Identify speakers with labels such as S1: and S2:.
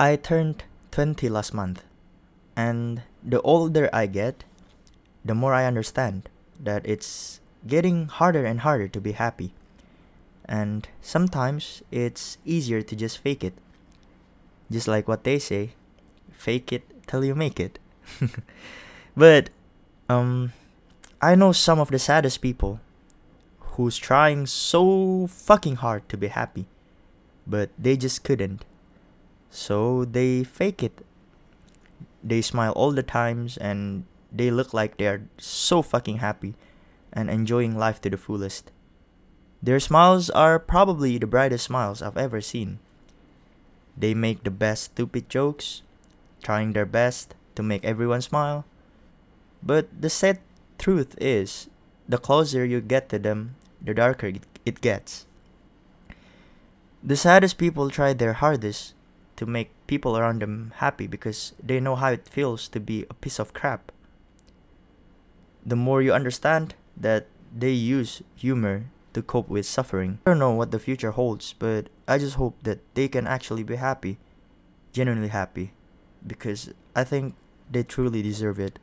S1: I turned 20 last month, and the older I get, the more I understand that it's getting harder and harder to be happy. And sometimes it's easier to just fake it. Just like what they say, fake it till you make it. but um I know some of the saddest people who's trying so fucking hard to be happy, but they just couldn't. So they fake it. They smile all the times and they look like they are so fucking happy and enjoying life to the fullest. Their smiles are probably the brightest smiles I've ever seen. They make the best stupid jokes, trying their best to make everyone smile. But the sad truth is, the closer you get to them, the darker it gets. The saddest people try their hardest to make people around them happy because they know how it feels to be a piece of crap. The more you understand that they use humor to cope with suffering. I don't know what the future holds, but I just hope that they can actually be happy, genuinely happy, because I think they truly deserve it.